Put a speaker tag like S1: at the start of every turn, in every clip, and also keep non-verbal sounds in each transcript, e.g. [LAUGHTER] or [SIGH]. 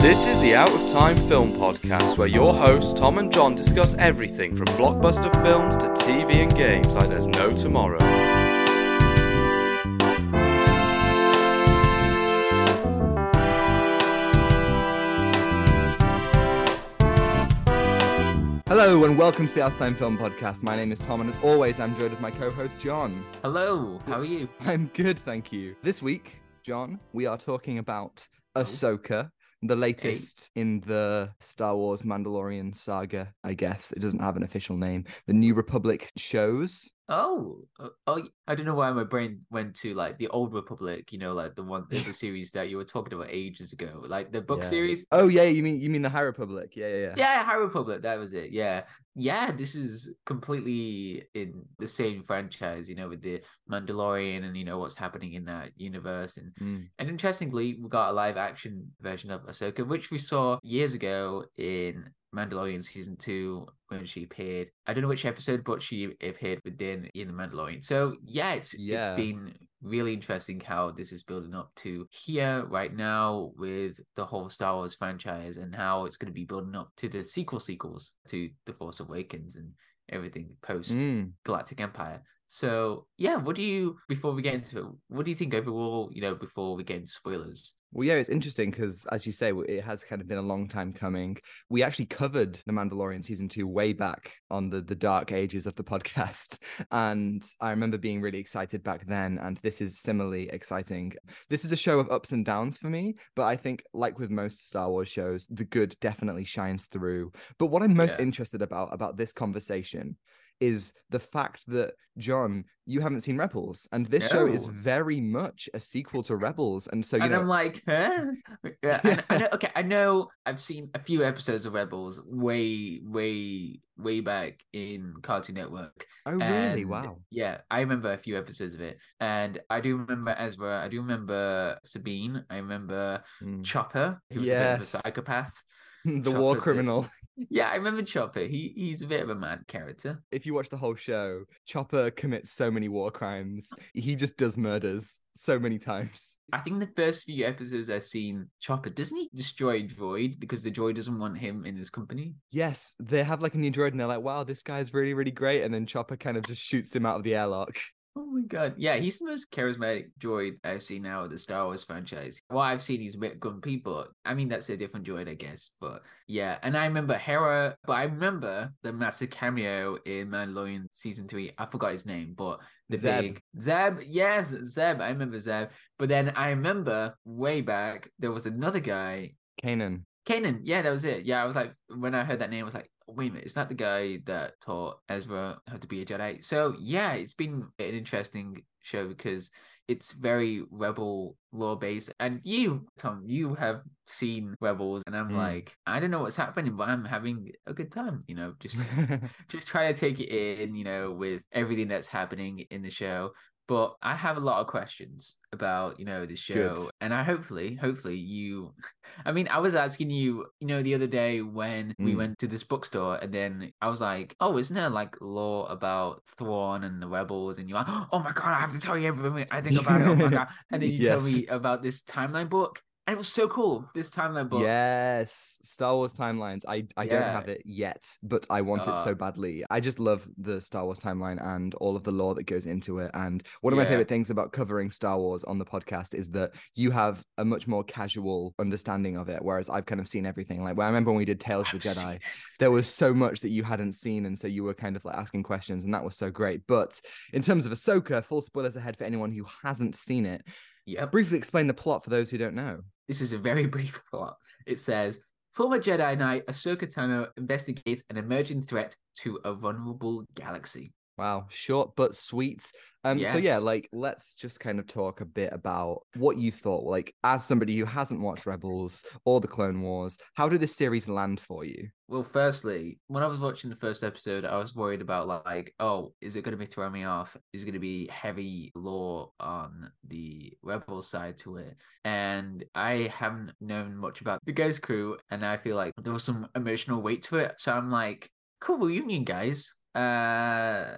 S1: This is the Outatime Film Podcast, where your hosts Tom and John discuss everything from blockbuster films to TV and games like there's no tomorrow.
S2: Hello and welcome to the Outatime Film Podcast. My name is Tom, and as always, I'm joined with my co-host John.
S3: Hello, how are you?
S2: I'm good, thank you. This week, John, we are talking about Ahsoka, the latest in the Star Wars Mandalorian saga. I guess it doesn't have an official name. The New Republic shows.
S3: Oh, uh, oh, I don't know why my brain went to like the Old Republic. You know, like the one, the [LAUGHS] series that you were talking about ages ago, like the book
S2: Yeah.
S3: series.
S2: Oh yeah, you mean you mean the High Republic? Yeah, yeah, yeah.
S3: Yeah, High Republic. That was it. Yeah, yeah. This is completely in the same franchise. You know, with the Mandalorian and you know what's happening in that universe. And
S2: Mm.
S3: and interestingly, we got a live action version of Ahsoka, which we saw years ago in Mandalorian season two when she appeared. I don't know which episode, but she appeared with Din in the Mandalorian. So yeah, it's
S2: Yeah.
S3: it's been really interesting how this is building up to here right now with the whole Star Wars franchise and how it's going to be building up to the sequel sequels to The Force Awakens and everything post
S2: Mm.
S3: Galactic Empire. So yeah, what do you before we get into it? What do you think overall? You know, before we get into spoilers.
S2: Well, yeah, it's interesting because, as you say, it has kind of been a long time coming. We actually covered The Mandalorian season two way back on the the dark ages of the [LAUGHS] podcast, and I remember being really excited back then. And this is similarly exciting. This is a show of ups and downs for me, but I think, like with most Star Wars shows, the good definitely shines through. But what I'm most
S3: Yeah.
S2: interested about about this conversation is the fact that John, you haven't seen Rebels, and this show is very much a sequel to Rebels, and so you
S3: and
S2: know.
S3: I'm like, huh? [LAUGHS] Yeah, I, I know, okay, I know I've seen a few episodes of Rebels way, way, way back in Cartoon Network.
S2: Oh, really?
S3: And,
S2: Wow.
S3: Yeah, I remember a few episodes of it, and I do remember Ezra. I do remember Sabine. I remember
S2: Mm.
S3: Chopper. He was a bit of a psychopath. [LAUGHS]
S2: the war
S3: Chopper did-
S2: criminal. [LAUGHS]
S3: Yeah, I remember Chopper. He he's a bit of a mad character.
S2: If you watch the whole show, Chopper commits so many war crimes. He just does murders so many times.
S3: I think the first few episodes I've seen Chopper doesn't he destroy Droid because the droid doesn't want him in his company.
S2: Yes, they have like a new droid and they're like, wow, this guy's really, really great. And then Chopper kind of just shoots him out of the airlock.
S3: Oh my god. Yeah, he's the most charismatic droid I've seen now of the Star Wars franchise. Well, I've seen he's grumpy, but I mean that's a different droid, I guess. But yeah, and I remember Hera, but I remember the massive cameo in Mandalorian season three. I forgot his name, but the
S2: Zeb.
S3: big Zeb, yes, Zeb. I remember Zeb. But then I remember way back there was another guy
S2: Kanan.
S3: Kanan, yeah, that was it. Yeah, I was like, when I heard that name, I was like, wait a minute, is that the guy that taught Ezra how to be a Jedi? So yeah, it's been an interesting show because it's very rebel law based. And you, Tom, you have seen Rebels, and I'm
S2: Mm.
S3: like, I don't know what's happening, but I'm having a good time. You know, just [LAUGHS] just trying to take it in, you know, with everything that's happening in the show. But I have a lot of questions about, you know, the show.
S2: Good.
S3: And I hopefully, hopefully you [LAUGHS] I mean, I was asking you, you know, the other day when we
S2: Mm.
S3: went to this bookstore and then I was like, Oh, isn't there like law about Thrawn and the rebels? And you're like, Oh my god, I have to tell you everything I think about it. Oh my [LAUGHS] god. And then you tell me about this timeline book. And it was so cool, this timeline book.
S2: Yes, Star Wars timelines. I I don't have it yet, but I want it so
S3: Uh,
S2: badly. I just love the Star Wars timeline and all of the lore that goes into it. And one of my favorite things about covering Star Wars on the podcast is that you have a much more casual understanding of it, whereas I've kind of seen everything. Like when I remember when we did Tales of the Jedi, there was so much that you hadn't seen, and so you were kind of like asking questions, and that was so great. But in terms of Ahsoka, full spoilers ahead for anyone who hasn't seen it.
S3: Yep.
S2: Briefly explain the plot for those who don't know.
S3: This is a very [LAUGHS] brief plot. It says Former Jedi Knight Ahsoka Tano investigates an emerging threat to a vulnerable galaxy.
S2: Wow, short but sweet. Um, so yeah, like let's just kind of talk a bit about what you thought. Like, as somebody who hasn't watched Rebels or the Clone Wars, how did this series land for you?
S3: Well, firstly, when I was watching the first episode, I was worried about like, oh, is it going to be throwing me off? Is it going to be heavy lore on the Rebels side to it? And I haven't known much about the Ghost Crew, and I feel like there was some emotional weight to it. So I'm like, cool reunion, guys. Uh,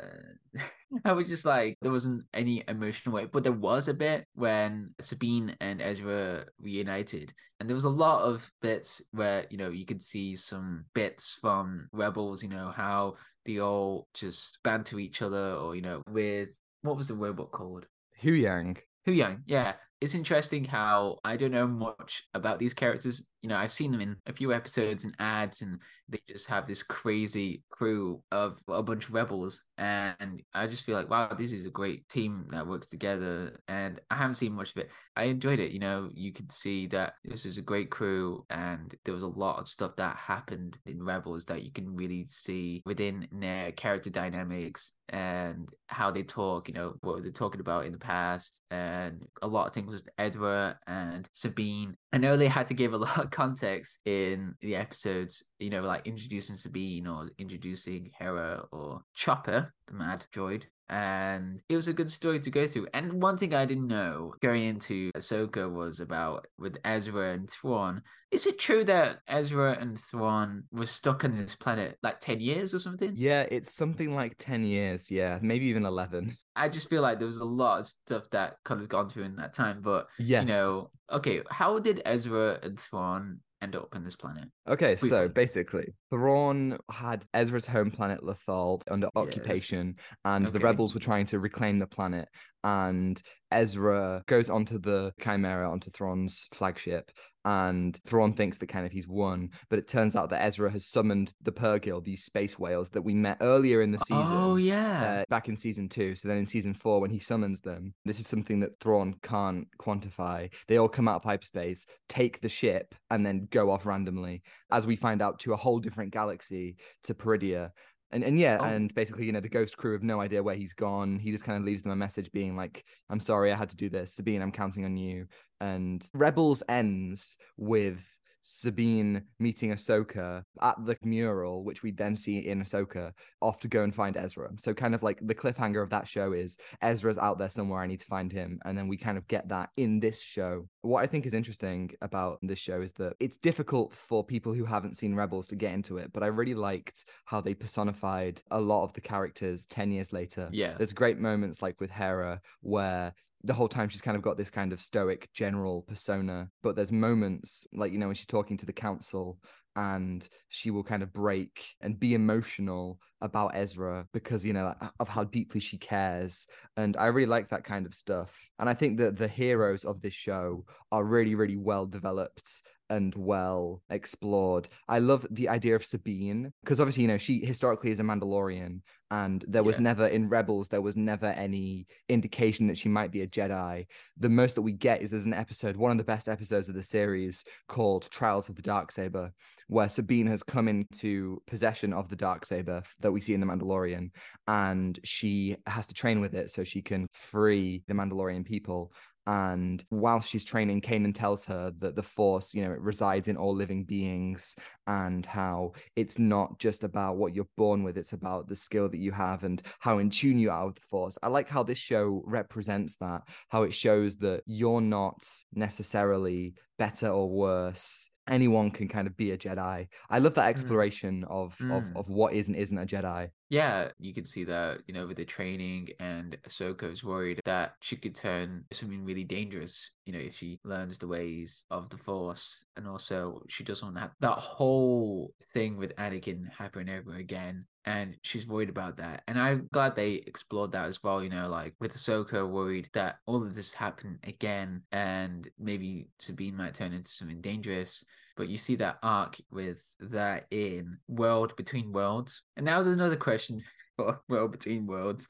S3: [LAUGHS] I was just like, there wasn't any emotional weight, but there was a bit when Sabine and Ezra reunited, and there was a lot of bits where you know you could see some bits from Rebels, you know how they all just banter each other, or you know with what was the robot called?
S2: Huyang.
S3: Huyang, yeah. It's interesting how I don't know much about these characters. You know, I've seen them in a few episodes and ads, and they just have this crazy crew of a bunch of rebels. And I just feel like, wow, this is a great team that works together. And I haven't seen much of it. I enjoyed it. You know, you could see that this is a great crew, and there was a lot of stuff that happened in Rebels that you can really see within their character dynamics and how they talk, you know, what they're talking about in the past, and a lot of things with Edward and Sabine. I know they had to give a lot context in the episodes, you know, like introducing Sabine or introducing Hera or Chopper, the mad droid and it was a good story to go through. And one thing I didn't know going into Ahsoka was about with Ezra and Thrawn. Is it true that Ezra and Thrawn were stuck on this planet like ten years or something?
S2: Yeah, it's something like ten years. Yeah, maybe even eleven. [LAUGHS]
S3: I just feel like there was a lot of stuff that could have gone through in that time. But
S2: yes.
S3: you know, okay, how did Ezra and Thrawn end up on this planet?
S2: Okay, Briefly. so basically, Thrawn had Ezra's home planet Lothal under occupation, yes. and okay. the rebels were trying to reclaim the planet. And Ezra goes onto the Chimera, onto Thrawn's flagship, and Thrawn thinks that kind of he's won, but it turns out that Ezra has summoned the Purrgil, these space whales that we met earlier in the season.
S3: Oh yeah,
S2: uh, back in season two. So then in season four, when he summons them, this is something that Thrawn can't quantify. They all come out of hyperspace, take the ship, and then go off randomly, as we find out to a whole different galaxy to Peridea. And and yeah, oh. and basically, you know, the ghost crew have no idea where he's gone. He just kind of leaves them a message being like, I'm sorry, I had to do this. Sabine, I'm counting on you. And Rebels ends with Sabine meeting Ahsoka at the mural, which we then see in Ahsoka, off to go and find Ezra. So, kind of like the cliffhanger of that show is Ezra's out there somewhere. I need to find him. And then we kind of get that in this show. What I think is interesting about this show is that it's difficult for people who haven't seen Rebels to get into it, but I really liked how they personified a lot of the characters 10 years later.
S3: Yeah.
S2: There's great moments like with Hera where the whole time she's kind of got this kind of stoic general persona but there's moments like you know when she's talking to the council and she will kind of break and be emotional about Ezra because you know of how deeply she cares. And I really like that kind of stuff. And I think that the heroes of this show are really really well developed and well explored. I love the idea of Sabine because obviously, you know, she historically is a Mandalorian, and there was yeah. never in Rebels, there was never any indication that she might be a Jedi. The most that we get is there's an episode, one of the best episodes of the series called Trials of the Dark Saber, where Sabine has come into possession of the dark saber that we see in the Mandalorian, and she has to train with it so she can free the Mandalorian people. And whilst she's training, Kanan tells her that the Force, you know, it resides in all living beings and how it's not just about what you're born with, it's about the skill that you have and how in tune you are with the Force. I like how this show represents that, how it shows that you're not necessarily better or worse anyone can kind of be a Jedi. I love that mm. exploration mm. of mm. of of what is and isn't a Jedi.
S3: Yeah, you can see that, you know, with the training and Ahsoka is worried that she could turn something really dangerous, you know, if she learns the ways of the Force. And also she doesn't have that whole thing with Anakin happening over again and she's worried about that. And I'm glad they explored that as well, you know, like with Ahsoka worried that all of this happened again and maybe Sabine might turn into something dangerous. But you see that arc with that in World Between Worlds. And that was another question [LAUGHS] for World Between Worlds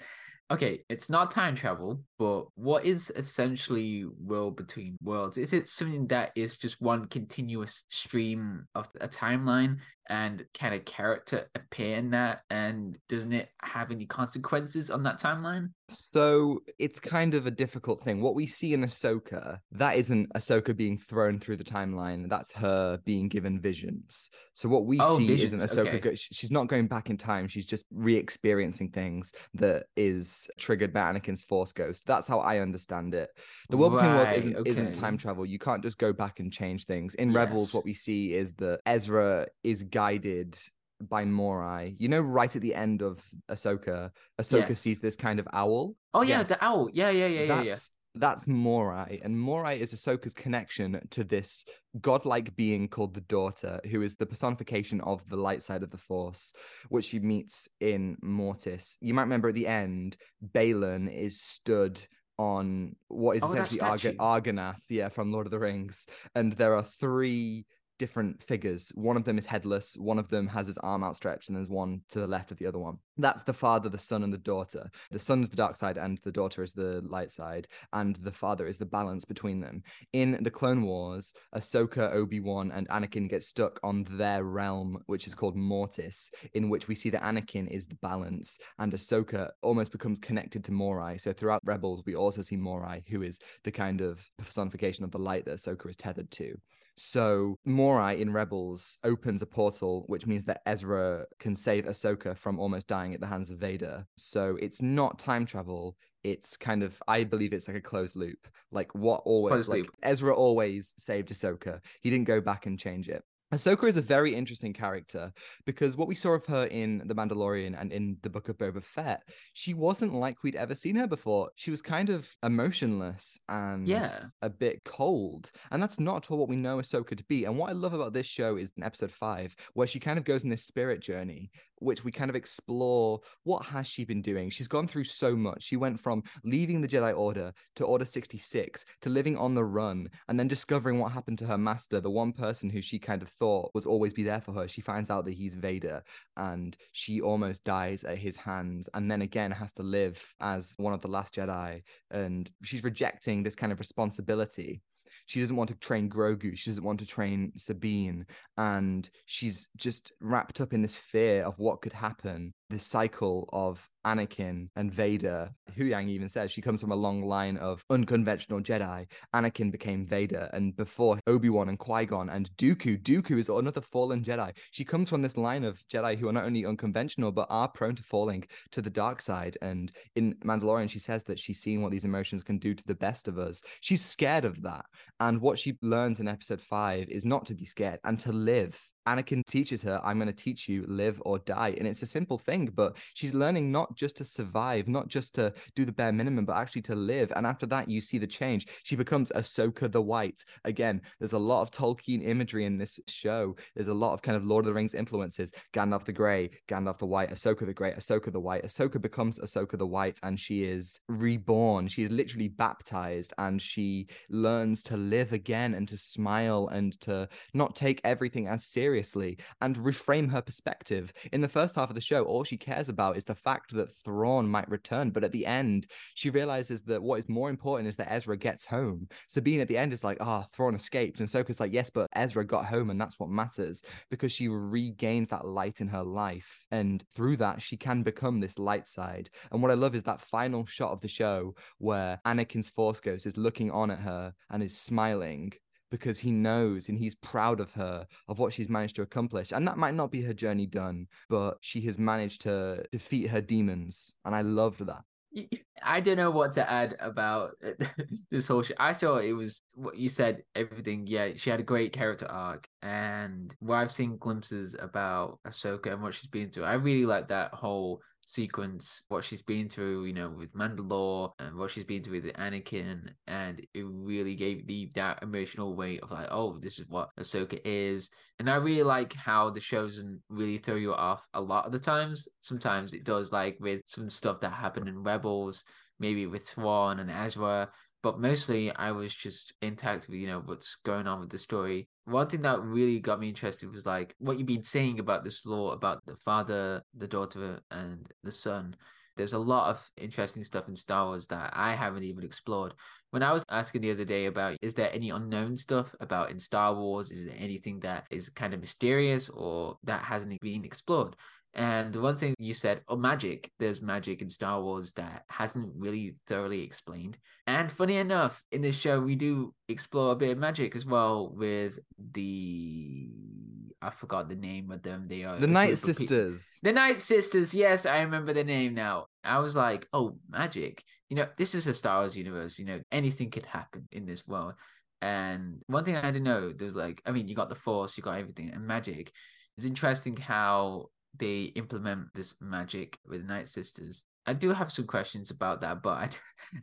S3: okay, it's not time travel, but what is essentially world between worlds? Is it something that is just one continuous stream of a timeline and can a character appear in that? And doesn't it have any consequences on that timeline?
S2: So it's kind of a difficult thing. What we see in Ahsoka, that isn't Ahsoka being thrown through the timeline. That's her being given visions. So what we oh, see visions. isn't Ahsoka. Okay. Go- she's not going back in time. She's just re-experiencing things that is triggered by Anakin's Force Ghost. That's how I understand it. The world right, between worlds isn't, okay. isn't time travel. You can't just go back and change things. In yes. Rebels, what we see is that Ezra is guided by Morai. You know, right at the end of Ahsoka, Ahsoka
S3: Yes.
S2: sees this kind of owl.
S3: Oh yeah,
S2: Yes.
S3: the owl. Yeah, yeah, yeah, yeah, yeah.
S2: that's that's Morai, and Morai is Ahsoka's connection to this godlike being called the Daughter, who is the personification of the light side of the Force, which she meets in Mortis. You might remember at the end, Baylan is stood on what is
S3: Oh,
S2: essentially
S3: statue.
S2: Argonath, yeah, from Lord of the Rings, and there are three different figures. One of them is headless, one of them has his arm outstretched, and there's one to the left of the other one. That's the father, the son, and the daughter. The son's the dark side, and the daughter is the light side, and the father is the balance between them. In the Clone Wars, Ahsoka, Obi Wan, and Anakin get stuck on their realm, which is called Mortis, in which we see that Anakin is the balance, and Ahsoka almost becomes connected to Morai. So throughout Rebels, we also see Morai, who is the kind of personification of the light that Ahsoka is tethered to. So Morai in Rebels opens a portal, which means that Ezra can save Ahsoka from almost dying at the hands of Vader. So it's not time travel. It's kind of, I believe it's like a closed loop. Like what always,
S3: Closed
S2: like
S3: loop.
S2: Ezra always saved Ahsoka. He didn't go back and change it. Ahsoka is a very interesting character because what we saw of her in The Mandalorian and in the Book of Boba Fett, she wasn't like we'd ever seen her before. She was kind of emotionless and
S3: Yeah.
S2: a bit cold. And that's not at all what we know Ahsoka to be. And what I love about this show is in episode five, where she kind of goes in this spirit journey, which we kind of explore what has she been doing. She's gone through so much. She went from leaving the Jedi Order to Order 66 to living on the run and then discovering what happened to her master, the one person who she kind of thought was always be there for her. She finds out that he's Vader and she almost dies at his hands and then again has to live as one of the last Jedi and she's rejecting this kind of responsibility. She doesn't want to train Grogu. She doesn't want to train Sabine. And she's just wrapped up in this fear of what could happen. This cycle of Anakin and Vader. Huyang even says she comes from a long line of unconventional Jedi. Anakin became Vader. And before Obi Wan and Qui Gon and Dooku, Dooku is another fallen Jedi. She comes from this line of Jedi who are not only unconventional, but are prone to falling to the dark side. And in Mandalorian, she says that she's seen what these emotions can do to the best of us. She's scared of that. And what she learns in episode five is not to be scared and to live. Anakin teaches her, I'm going to teach you live or die. And it's a simple thing, but she's learning not just to survive, not just to do the bare minimum, but actually to live. And after that, you see the change. She becomes Ahsoka the White. Again, there's a lot of Tolkien imagery in this show. There's a lot of kind of Lord of the Rings influences. Gandalf the Grey, Gandalf the White, Ahsoka the Grey, Ahsoka the White. Ahsoka becomes Ahsoka the White, and she is reborn. She is literally baptized, and she learns to live again and to smile and to not take everything as seriously and reframe her perspective. In the first half of the show, all she cares about is the fact that Thrawn might return, but at the end, she realizes that what is more important is that Ezra gets home. Sabine at the end is like, ah, oh, Thrawn escaped. Ahsoka's like, yes, but Ezra got home, and that's what matters because she regains that light in her life. And through that, she can become this light side. And what I love is that final shot of the show where Anakin's Force Ghost is looking on at her and is smiling because he knows and he's proud of her of what she's managed to accomplish and that might not be her journey done but she has managed to defeat her demons and i loved that
S3: I don't know what to add about [LAUGHS] this whole show. I thought it was what you said, everything. Yeah, she had a great character arc, and what I've seen glimpses about Ahsoka and what she's been through. I really like that whole sequence, what she's been through, you know, with Mandalore and what she's been through with Anakin, and it really gave the that emotional weight of like, oh, this is what Ahsoka is. And I really like how the shows doesn't really throw you off a lot of the times. Sometimes it does, like with some stuff that happened in Rebels, maybe with Thrawn and Ezra. But mostly, I was just intact with you know what's going on with the story. One thing that really got me interested was like what you've been saying about this law about the father, the daughter, and the son. There's a lot of interesting stuff in Star Wars that I haven't even explored. When I was asking the other day about is there any unknown stuff about in Star Wars? Is there anything that is kind of mysterious or that hasn't been explored? And the one thing you said, oh, magic. There's magic in Star Wars that hasn't really thoroughly explained. And funny enough, in this show, we do explore a bit of magic as well with the. I forgot the name of them. They are
S2: the night
S3: group of pe-
S2: sisters
S3: the Night Sisters, yes, I remember the name now. I was like, oh, magic. You know, this is a Star Wars universe. You know, anything could happen in this world. And one thing I didn't know, there's like, I mean, you got the Force, you got everything, and magic. It's interesting how they implement this magic with Night Sisters. I do have some questions about that, but I,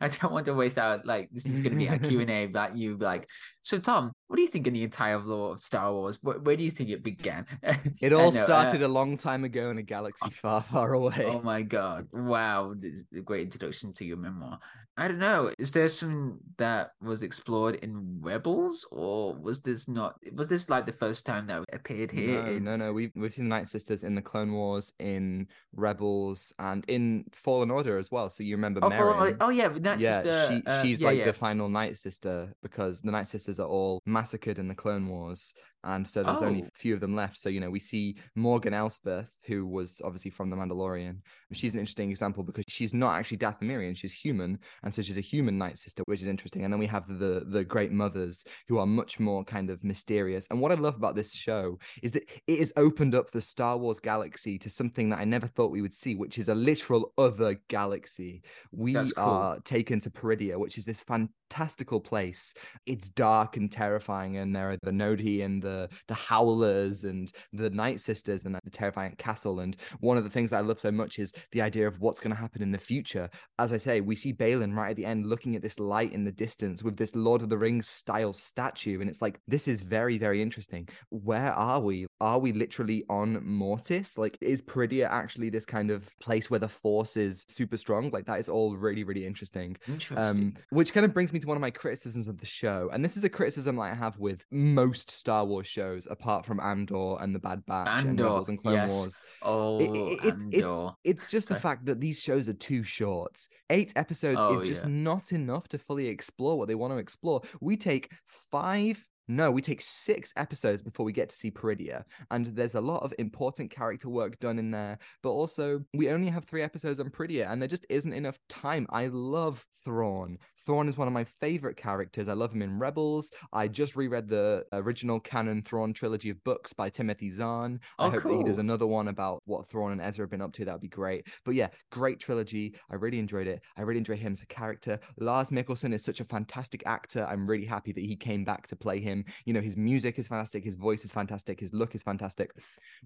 S3: [LAUGHS] I don't want to waste out. Like this is going to be a Q and A [LAUGHS] about you. Like, so Tom, what do you think in the entire lore of Star Wars? Where, where do you think it began? [LAUGHS]
S2: It all know, started uh, a long time ago in a galaxy far, far away.
S3: Oh my god! Wow, this is a great introduction to your memoir. I don't know. Is there something that was explored in Rebels, or was this not? Was this like the first time that appeared here?
S2: No,
S3: in...
S2: no, no. We've we've seen the Night Sisters in the Clone Wars, in Rebels, and in Fallen Order as well. So you remember
S3: oh,
S2: Merrin?
S3: Oh yeah, Night
S2: yeah,
S3: Sister.
S2: She,
S3: uh,
S2: she's
S3: yeah,
S2: like
S3: yeah.
S2: the final Night Sister because the Night Sisters are all massacred in the Clone Wars, and so there's only
S3: Oh.
S2: a few of them left. So you know, we see Morgan Elspeth, who was obviously from The Mandalorian. She's an interesting example because she's not actually Dathomirian; she's human, and so she's a human Night Sister, which is interesting. And then we have the the Great Mothers, who are much more kind of mysterious. And what I love about this show is that it has opened up the Star Wars galaxy to something that I never thought we would see, which is a literal other galaxy. We
S3: cool.
S2: are taken to Peridea, which is this fantastical place. It's dark and terrifying, and there are the Noti and the the Howlers and the Night Sisters and the terrifying castle. And one of the things that I love so much is the idea of what's going to happen in the future. As I say, we see Baylan right at the end looking at this light in the distance with this Lord of the Rings style statue, and it's like this is very very interesting. Where are we? Are we literally on Mortis? Like, is Peridea actually this kind of place where the Force is super strong? Like, that is all really really interesting.
S3: Interesting.
S2: Um, which kind of brings me to one of my criticisms of the show, and this is a criticism that I have with most Star Wars shows, apart from Andor and the Bad Batch and
S3: Andor,
S2: Rebels and Clone
S3: yes.
S2: Wars.
S3: oh,
S2: It- it- it- it's it's just the fact that these shows are too short. Eight episodes
S3: Oh,
S2: is just
S3: yeah.
S2: not enough to fully explore what they want to explore. We take five. No, we take six episodes before we get to see Peridea, and there's a lot of important character work done in there. But also, we only have three episodes on Peridea, and there just isn't enough time. I love Thrawn. Thrawn is one of my favorite characters. I love him in Rebels. I just reread the original canon Thrawn trilogy of books by Timothy Zahn. I
S3: Oh,
S2: hope that he does another one about what Thrawn and Ezra have been up to. That would be great. But yeah, great trilogy. I really enjoyed it. I really enjoy him as a character. Lars Mikkelsen is such a fantastic actor. I'm really happy that he came back to play him. You know, his music is fantastic. His voice is fantastic. His look is fantastic.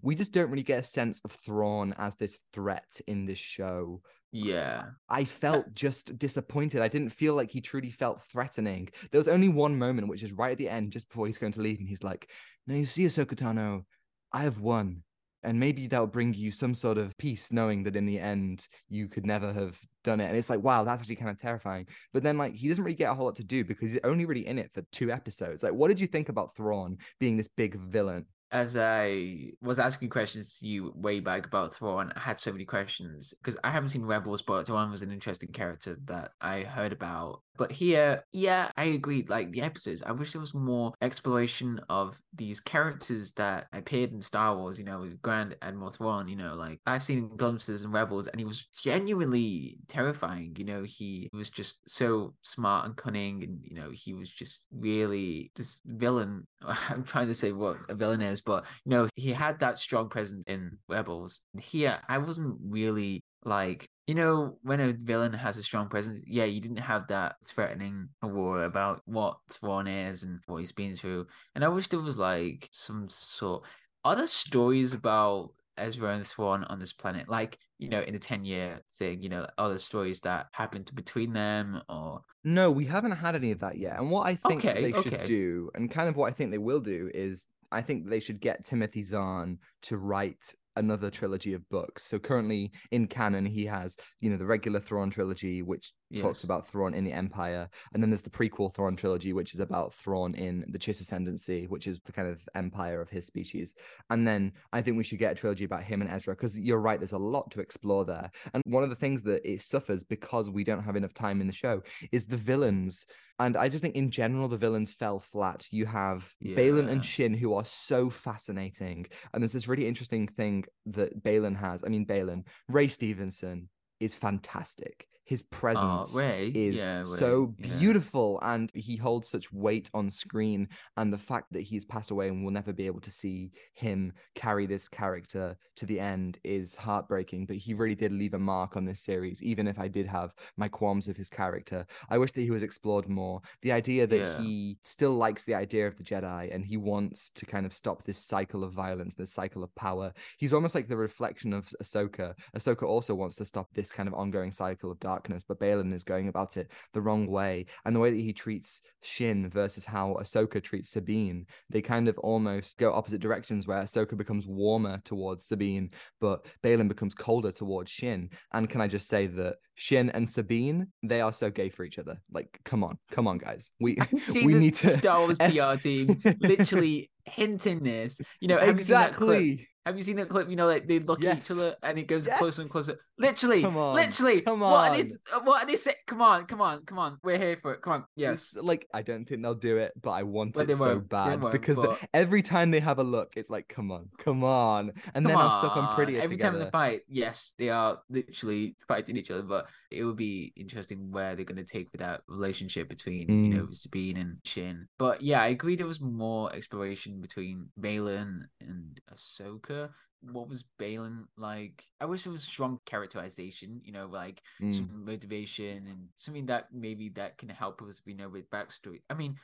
S2: We just don't really get a sense of Thrawn as this threat in this show.
S3: Yeah.
S2: I felt just disappointed. I didn't feel like he truly felt threatening. There was only one moment, which is right at the end, just before he's going to leave, and he's like, "Now you see, Ahsoka Tano, I have won, and maybe that'll bring you some sort of peace, knowing that in the end you could never have done it." And it's like, wow, that's actually kind of terrifying. But then, like, he doesn't really get a whole lot to do because he's only really in it for two episodes. Like, what did you think about Thrawn being this big villain?
S3: As I was asking questions to you way back about Thrawn, I had so many questions because I haven't seen Rebels, but Thrawn was an interesting character that I heard about. But here, yeah, I agree. Like the episodes, I wish there was more exploration of these characters that appeared in Star Wars. You know, with Grand Admiral Thrawn. You know, like I've seen glimpses in Rebels, and he was genuinely terrifying. You know, he was just so smart and cunning, and you know, he was just really this villain. [LAUGHS] I'm trying to say what a villain is, but you know, he had that strong presence in Rebels. Here, I wasn't really like you know when a villain has a strong presence yeah you didn't have that threatening war about what Thrawn is and what he's been through and i wish there was like some sort other stories about Ezra and Thrawn on this planet like you know in the 10 year thing you know other stories that happened between them or
S2: No, we haven't had any of that yet. And what I think
S3: Okay,
S2: they should do, and kind of what I think they will do, is I think they should get Timothy Zahn to write another trilogy of books. So currently in canon, he has, you know, the regular Thrawn trilogy, which talks about Thrawn in the Empire, and then there's the prequel Thrawn trilogy, which is about Thrawn in the Chiss Ascendancy, which is the kind of empire of his species. And then I think we should get a trilogy about him and Ezra, because you're right, there's a lot to explore there. And one of the things that it suffers because we don't have enough time in the show is the villains. And I just think in general the villains fell flat. You have Baylan and Shin who are so fascinating. And there's this really interesting thing that Baylan has. I mean, Baylan, Ray Stevenson is fantastic. His oh, presence
S3: Ray?
S2: is
S3: Yeah,
S2: so
S3: yeah.
S2: beautiful and he holds such weight on screen and the fact that he's passed away and we'll never be able to see him carry this character to the end is heartbreaking but he really did leave a mark on this series even if i did have my qualms of his character i wish that he was explored more the idea that
S3: Yeah.
S2: he still likes the idea of the jedi and he wants to kind of stop this cycle of violence this cycle of power he's almost like the reflection of ahsoka ahsoka also wants to stop this kind of ongoing cycle of darkness but baylan is going about it the wrong way. And the way that he treats shin versus how ahsoka treats sabine they kind of almost go opposite directions where ahsoka becomes warmer towards sabine but baylan becomes colder towards shin. And can i just say that shin and sabine they are so gay for each other. Like come on come on guys. We we need to
S3: Star Wars [LAUGHS] PR team literally hinting this. You know, have you seen that clip?
S2: exactly
S3: Have you seen that clip? You know, like they look at each other and it goes closer and closer. Literally,
S2: Come on,
S3: literally.
S2: come
S3: What are
S2: on.
S3: they? What are they saying? Come on, come on, come on. We're here for it. Come on. Yes.
S2: It's like I don't think they'll do it, but I want
S3: Well,
S2: it so bad because the- every time they have a look, it's like, come on, come on, and
S3: Come
S2: then I'll stuck
S3: on.
S2: on prettier
S3: Every
S2: together.
S3: time they fight, yes, they are literally fighting each other. But it would be interesting where they're going to take with that relationship between you know
S2: Mm.
S3: Sabine and Shin. But yeah, I agree. There was more exploration between Baylan and Ahsoka. What was Baylan like? I wish there was strong characterization. You know, like
S2: Mm.
S3: some motivation and something that maybe that can help us. You know, with backstory. I mean.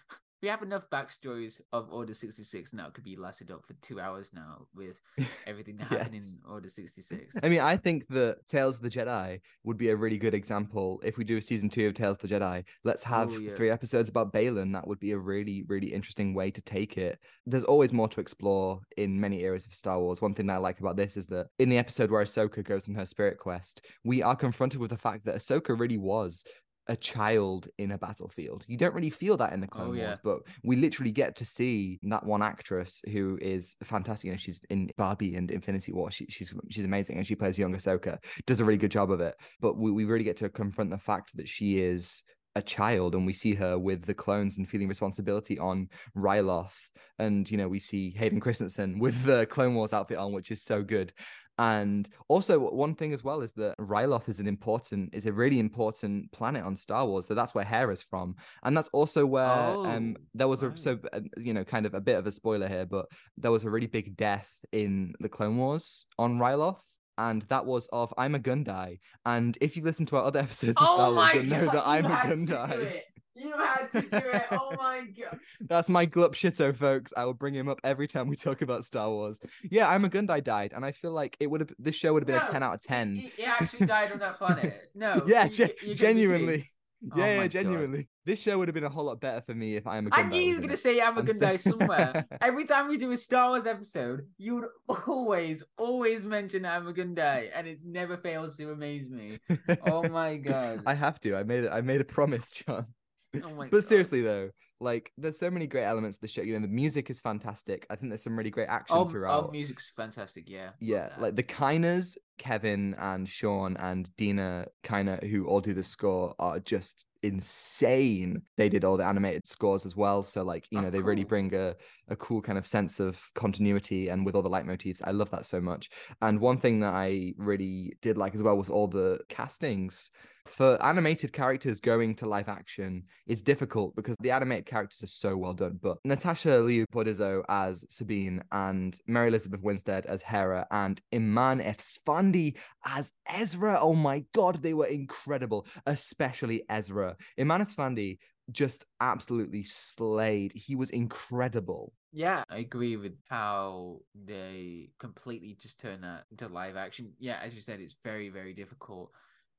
S3: We have enough backstories of Order 66 now. It could be lasted up for two hours now with [LAUGHS] everything that happened in Order 66.
S2: I mean, I think that Tales of the Jedi would be a really good example. If we do a season two of Tales of the Jedi, let's have
S3: Ooh, yeah.
S2: three episodes about Baylan. That would be a really, really interesting way to take it. There's always more to explore in many areas of Star Wars. One thing that I like about this is that in the episode where Ahsoka goes on her spirit quest, we are confronted with the fact that Ahsoka really was a child in a battlefield. You don't really feel that in the oh, Clone
S3: Oh, yeah.
S2: Wars, but we literally get to see that one actress who is fantastic. You know, she's in Barbie and Infinity War. She, she's she's amazing, and she plays young Ahsoka. Does a really good job of it. But we, we really get to confront the fact that she is a child, and we see her with the clones and feeling responsibility on Ryloth. And you know, we see Hayden Christensen with the Clone Wars outfit on, which is so good. And also, one thing as well is that Ryloth is an important, is a really important planet on Star Wars. So that's where Hera is from, and that's also where um
S3: Oh,
S2: there was a so uh, you know kind of a bit of a spoiler here, but there was a really big death in the Clone Wars on Ryloth. And that was of Ima-Gun Di. And if you listen to our other [LAUGHS] episodes of Star Wars, you'll know that Ima-Gun Di.
S3: You had to do it. Oh [LAUGHS] my god.
S2: That's my glup shito, folks. I will bring him up every time we talk about Star Wars. Yeah, Ima-Gun Di died, and I feel like it would have this show would have been a 10 out of 10.
S3: He, he actually died on that [LAUGHS] planet. No. [LAUGHS]
S2: yeah,
S3: you-
S2: ge-
S3: you're gonna be kidding.
S2: genuinely.
S3: Oh
S2: yeah,
S3: my
S2: yeah,
S3: God.
S2: genuinely. This show would have been a whole lot better for me if Ima-Gun Di.
S3: I knew you were gonna
S2: it.
S3: say I'm a good somewhere. Every time we do a Star Wars episode, you would always, always mention Ima-Gun Di, and it never fails to amaze me. Oh my god.
S2: I have to. I made it. I made a promise, John.
S3: Oh
S2: but
S3: God.
S2: seriously though, like there's so many great elements to the show. You know, the music is fantastic. I think there's some really great action
S3: Oh,
S2: throughout.
S3: oh, music's fantastic. Yeah.
S2: Yeah, like the Kiners, Kevin and Sean and Deana Kiner, who all do the score, are just insane. They did all the animated scores as well. So, like, you
S3: Oh,
S2: know, they really bring a, a cool kind of sense of continuity and with all the leitmotifs. I love that so much. And one thing that I really did like as well was all the castings. For animated characters going to live action is difficult because the animated characters are so well done. But Natasha Liu Bordizzo as Sabine and Mary Elizabeth Winstead as Hera and Eman Esfandi as Ezra. Oh my god, they were incredible, especially Ezra. Eman Esfandi just absolutely slayed. He was incredible.
S3: Yeah, I agree with how they completely just turn that into live action. Yeah, as you said, it's very, very difficult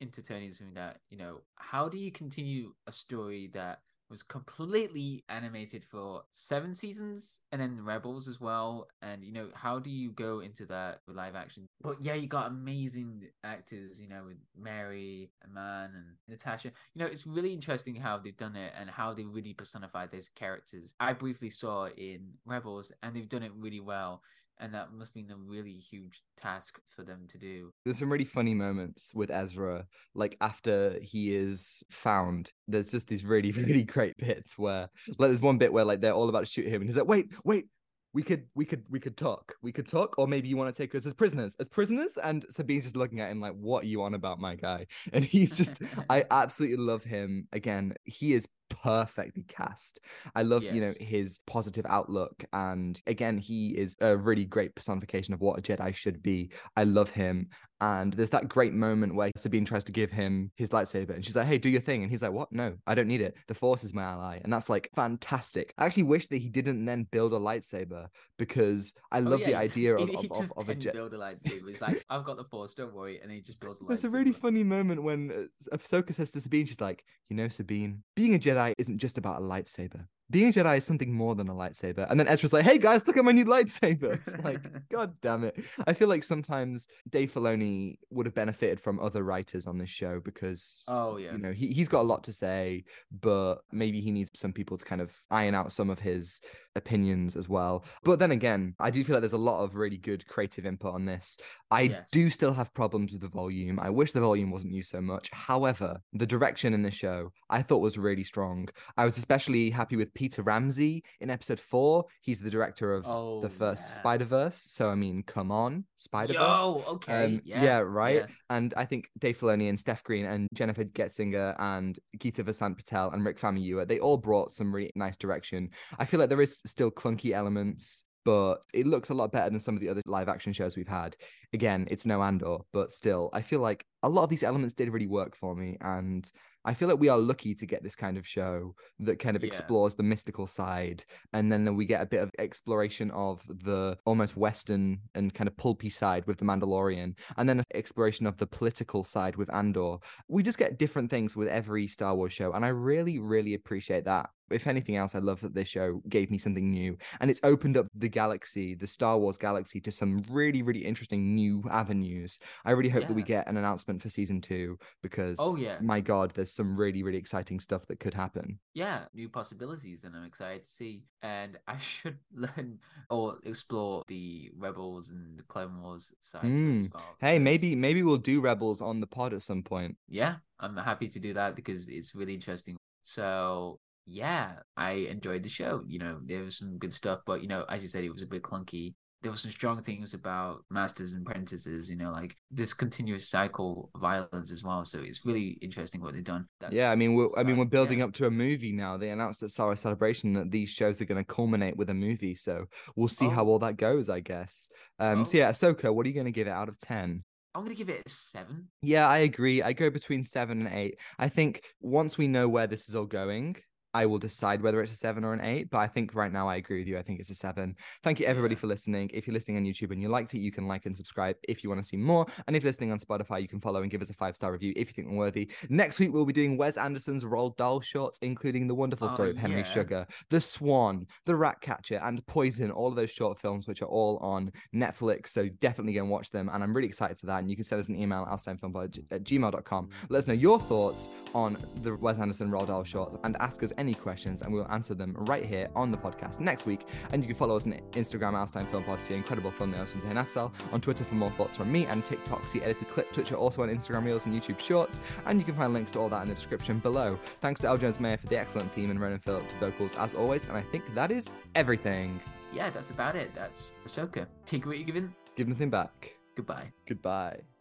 S3: into turning something that, you know, how do you continue a story that was completely animated for seven seasons and then Rebels as well? And, you know, how do you go into that with live action? But yeah, you got amazing actors, you know, with Mary, Aman, and Natasha. You know, it's really interesting how they've done it and how they really personified those characters. I briefly saw in Rebels, and they've done it really well. And that must been a really huge task for them to do.
S2: There's some really funny moments with Ezra, like after he is found. There's just these really, [LAUGHS] really great bits where, like, there's one bit where like they're all about to shoot him, and he's like, "Wait, wait, we could we could we could talk. We could talk, or maybe you want to take us as prisoners, as prisoners." And Sabine's just looking at him like, "What are you on about, my guy?" [LAUGHS] And he's just, I [LAUGHS] absolutely love him. Again, he is perfectly cast. I love, you know, his positive outlook. And again, he is a really great personification of what a Jedi should be. I love him. And there's that great moment where Sabine tries to give him his lightsaber and she's like, hey, do your thing. And he's like, what? No, I don't need it. The Force is my ally. And that's like fantastic. I actually wish that he didn't then build a lightsaber because I
S3: Oh,
S2: love
S3: yeah,
S2: the idea of, of, of, of a Jedi.
S3: build a lightsaber. He's like, [LAUGHS] I've got the force, don't worry, and he just builds a lightsaber.
S2: There's a really funny moment when uh, Ahsoka says to Sabine, she's like, you know, Sabine, being a Jedi isn't just about a lightsaber. Being a Jedi is something more than a lightsaber. And then Ezra's like, hey guys, look at my new lightsaber. It's like, [LAUGHS] God damn it. I feel like sometimes Dave Filoni would have benefited from other writers on this show because
S3: Oh yeah.
S2: you know he, he's got a lot to say but maybe he needs some people to kind of iron out some of his opinions as well but then again i do feel like there's a lot of really good creative input on this i
S3: Yes.
S2: do still have problems with the volume i wish the volume wasn't used so much however the direction in this show i thought was really strong i was especially happy with peter ramsey in episode four he's the director of
S3: Oh,
S2: the first
S3: yeah.
S2: spider-verse so i mean come on spider-verse
S3: Oh, okay.
S2: um,
S3: yeah.
S2: right.
S3: yeah.
S2: And I think Dave Filoni and Steph Green and Jennifer Getzinger and Geeta Vasant Patel and Rick Famuyiwa, they all brought some really nice direction. I feel like there is still clunky elements, but it looks a lot better than some of the other live action shows we've had. Again, it's no Andor, but still, I feel like a lot of these elements did really work for me. And I feel like we are lucky to get this kind of show that kind of
S3: Yeah.
S2: explores the mystical side. And then we get a bit of exploration of the almost Western and kind of pulpy side with The Mandalorian, and then an exploration of the political side with Andor. We just get different things with every Star Wars show. And I really, really appreciate that. If anything else, I love that this show gave me something new and it's opened up the galaxy, the Star Wars galaxy, to some really, really interesting new avenues. I really hope that we get an announcement for season two because
S3: Oh yeah.
S2: my god there's some really really exciting stuff that could happen
S3: yeah, new possibilities, and I'm excited to see. And I [LAUGHS] should learn or explore the Rebels and the Clone Wars side it as
S2: Mm.
S3: well.
S2: hey maybe maybe we'll do rebels on the pod at some point
S3: yeah, I'm happy to do that because it's really interesting. So yeah, I enjoyed the show. You know, there was some good stuff, but you know, as you said, it was a bit clunky. There were some strong things about masters and apprentices. You know, like this continuous cycle of violence as well. So it's really interesting what they've done.
S2: yeah i mean we're i mean we're building
S3: up.
S2: up to a movie now they announced at Star celebration that these shows are going to culminate with a movie so we'll see how
S3: Oh.
S2: all that goes i guess um so
S3: Oh.
S2: yeah ahsoka what are you going to give it out of 10
S3: I'm gonna give it a seven.
S2: Yeah, I agree. I go between seven and eight. I think once we know where this is all going, I will decide whether it's a seven or an eight. But I think right now I agree with you. I think it's a seven. Thank you everybody
S3: Yeah.
S2: for listening. If you're listening on YouTube and you liked it, you can like and subscribe if you want to see more. And if you're listening on Spotify, you can follow and give us a five star review if you think we're worthy. Next week we'll be doing Wes Anderson's Roald Dahl shorts, including the wonderful
S3: Oh,
S2: story of Henry
S3: yeah.
S2: Sugar, The Swan, The Rat Catcher, and Poison. All of those short films, which are all on Netflix. So definitely go and watch them. And I'm really excited for that. And you can send us an email at outatimefilmpod at gmail.com. Let us know your thoughts on the Wes Anderson Roald Dahl shorts and ask us any questions, and we'll answer them right here on the podcast next week. And you can follow us on Instagram, Alstein Film Pod, see incredible thumbnails from Afzal, on Twitter for more thoughts from me, and TikTok, see edited clips, which are also on Instagram Reels and YouTube Shorts. And you can find links to all that in the description below. Thanks to El Jones-Meyer for the excellent theme and Ronan Phillips vocals as always. And I think that is everything.
S3: Yeah, that's about it. That's Ahsoka. Take what you're given.
S2: Give nothing back.
S3: Goodbye.
S2: Goodbye.